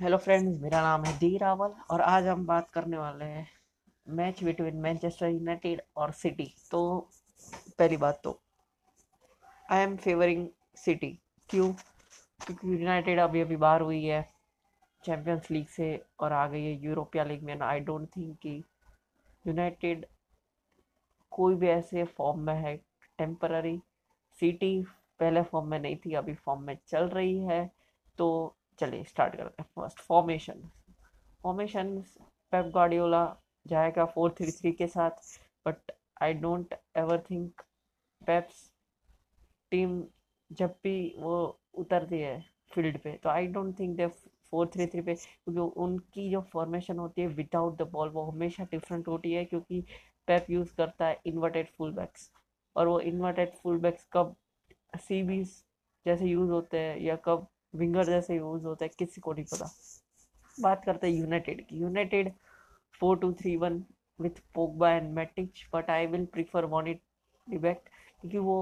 Hello friends मेरा नाम है डी रावल और आज हम बात करने वाले हैं मैच बिटवीन मैनचेस्टर यूनाइटेड और सिटी तो पहली बात तो आई एम फेवरिंग सिटी क्यों? क्योंकि यूनाइटेड अभी अभी बाहर हुई है चैम्पियंस लीग से और आ गई है यूरोपिया लीग में। आई डोंट थिंक कि यूनाइटेड कोई भी ऐसे फॉर्म में है टेम्पररी सिटी पहले फॉर्म में नहीं थी, अभी फॉर्म में चल रही है। तो चलिए स्टार्ट करते हैं first formation formation Pep Guardiola जाएगा फोर थ्री थ्री के साथ but I don't ever think Pep's team जब भी वो उतरती है फ़ील्ड पे तो I don't think they four three three पे, क्योंकि उनकी जो फॉर्मेशन होती है विदाउट द बॉल वो हमेशा डिफरेंट होती है, क्योंकि पेप यूज़ करता है इन्वर्टेड फुल बैक्स और वो इन्वर्टेड फुल बैक्स कब सी बीस जैसे यूज़ होते हैं या कब विंगर जैसे यूज़ होता है, किसी को नहीं पता। बात करते हैं यूनाइटेड की। United four two three one with Pogba and Matic but I will prefer van de Beek क्योंकि वो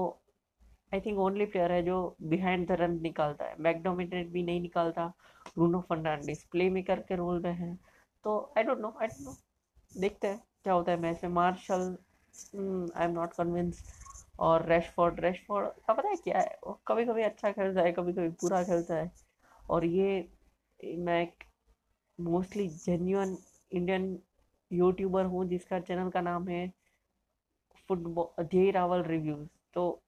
आई थिंक ओनली प्लेयर है जो बिहाइंड द रन निकालता है। मैकडोमिनेट भी नहीं निकालता। रूनो फर्नांडिस प्ले मेकर के रोल में है। तो I don't know I don't know देखते हैं क्या होता है मैच में। Martial I am not convince और रेशफोर्ड रेशफोर्ड का पता है क्या है? वो कभी कभी अच्छा खेलता है कभी कभी बुरा खेलता है। और ये मैं एक मोस्टली जेन्यून इंडियन यूट्यूबर हूँ, जिसका चैनल का नाम है फुटबॉल जय रावल रिव्यूज़ तो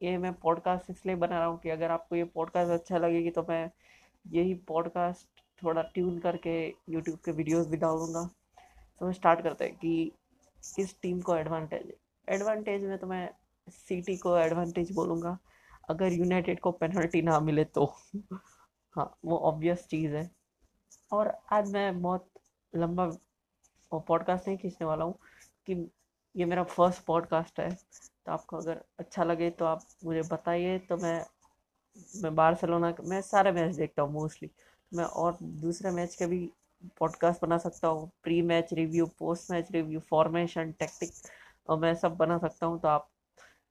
ये मैं पॉडकास्ट इसलिए बना रहा हूँ कि अगर आपको ये पॉडकास्ट अच्छा लगेगी तो मैं यही पॉडकास्ट थोड़ा ट्यून करके यूट्यूब के वीडियोस भी डालूँगा। तो मैं स्टार्ट करते हैं कि किस टीम को एडवांटेज एडवांटेज में तो मैं सिटी को एडवांटेज बोलूँगा। अगर यूनाइटेड को पेनल्टी ना मिले तो। हाँ वो ऑब्वियस चीज़ है। और आज मैं बहुत लंबा पॉडकास्ट नहीं खींचने वाला हूँ कि ये मेरा फ़र्स्ट पॉडकास्ट है। तो आपको अगर अच्छा लगे तो आप मुझे बताइए। तो मैं मैं बार्सिलोना मैं सारे मैच देखता हूँ मोस्टली मैं और दूसरे मैच के भी पॉडकास्ट बना सकता हूँ। Pre match review post match review formation tactic और मैं सब बना सकता हूँ। तो आप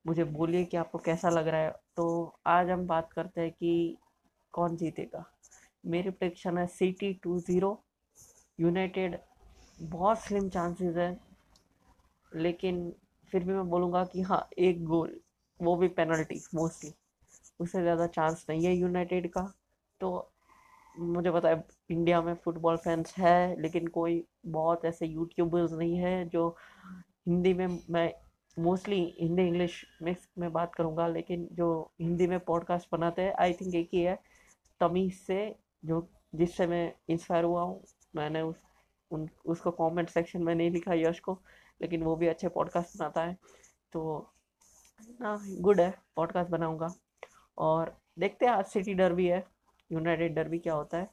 मुझे बोलिए कि आपको कैसा लग रहा है। तो आज हम बात करते हैं कि कौन जीतेगा। मेरी प्रडिक्शन है City two zero United बहुत स्लिम चांसेस है, लेकिन फिर भी मैं बोलूँगा कि हाँ एक गोल वो भी पेनल्टी मोस्टली उससे ज़्यादा चांस नहीं है यूनाइटेड का। तो मुझे पता है इंडिया में फुटबॉल फैंस है, लेकिन कोई बहुत ऐसे यूट्यूबर्स नहीं है जो हिंदी में मैं मोस्टली हिंदी इंग्लिश मिक्स में बात करूँगा, लेकिन जो हिंदी में पॉडकास्ट बनाते हैं आई थिंक एक ही है तमीज़ से जो, जिससे मैं इंस्पायर हुआ हूँ, मैंने उस, उन, उसको कमेंट सेक्शन में नहीं लिखा यश को, लेकिन वो भी अच्छे पॉडकास्ट बनाता है। तो ना गुड है पॉडकास्ट बनाऊँगा। और देखते हैं, आज सिटी डर भी है यूनाइटेड डर भी क्या होता है।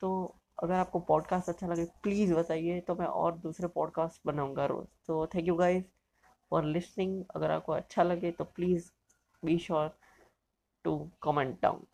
तो अगर आपको पॉडकास्ट अच्छा लगे प्लीज़ बताइए तो मैं और दूसरे पॉडकास्ट बनाऊँगा रोज़। तो thank you guys for listening अगर आपको अच्छा लगे तो please be sure to comment down